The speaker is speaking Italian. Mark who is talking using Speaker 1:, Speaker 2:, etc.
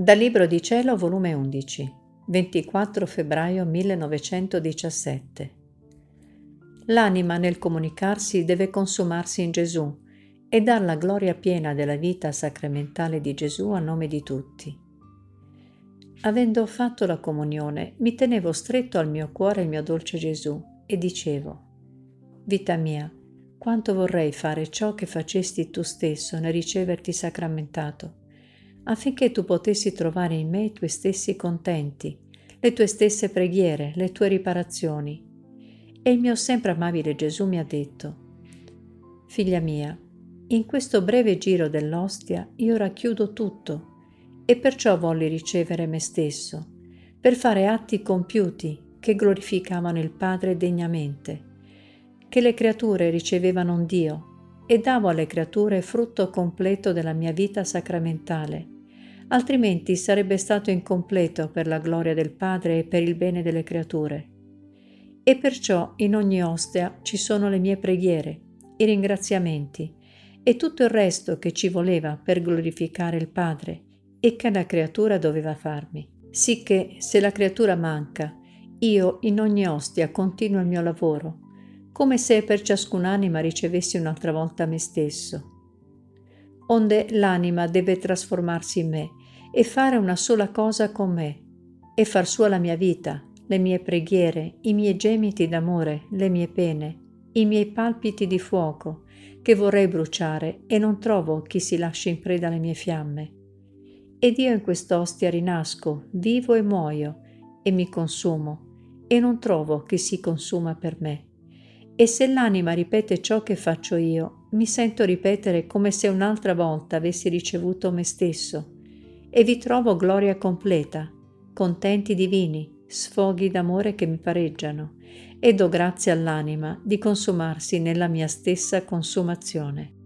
Speaker 1: Dal Libro di Cielo, volume 11, 24 febbraio 1917. L'anima nel comunicarsi deve consumarsi in Gesù e dar la gloria piena della vita sacramentale di Gesù a nome di tutti. Avendo fatto la comunione, mi tenevo stretto al mio cuore il mio dolce Gesù e dicevo, Vita mia, quanto vorrei fare ciò che facesti tu stesso nel riceverti sacramentato affinché tu potessi trovare in me i tuoi stessi contenti, le tue stesse preghiere, le tue riparazioni. E il mio sempre amabile Gesù mi ha detto, Figlia mia, in questo breve giro dell'ostia io racchiudo tutto e perciò volli ricevere me stesso, per fare atti compiuti che glorificavano il Padre degnamente, che le creature ricevevano un Dio e davo alle creature frutto completo della mia vita sacramentale, altrimenti sarebbe stato incompleto per la gloria del Padre e per il bene delle creature. E perciò in ogni ostia ci sono le mie preghiere, i ringraziamenti e tutto il resto che ci voleva per glorificare il Padre e che la creatura doveva farmi. Sicché se la creatura manca, io in ogni ostia continuo il mio lavoro come se per ciascun'anima ricevessi un'altra volta me stesso. Onde l'anima deve trasformarsi in me e fare una sola cosa con me, e far sua la mia vita, le mie preghiere, i miei gemiti d'amore, le mie pene, i miei palpiti di fuoco, che vorrei bruciare e non trovo chi si lasci in preda alle mie fiamme. Ed io in quest'ostia rinasco, vivo e muoio, e mi consumo, e non trovo chi si consuma per me. E se l'anima ripete ciò che faccio io, mi sento ripetere come se un'altra volta avessi ricevuto me stesso, e vi trovo gloria completa, contenti divini, sfoghi d'amore che mi pareggiano, e do grazie all'anima di consumarsi nella mia stessa consumazione.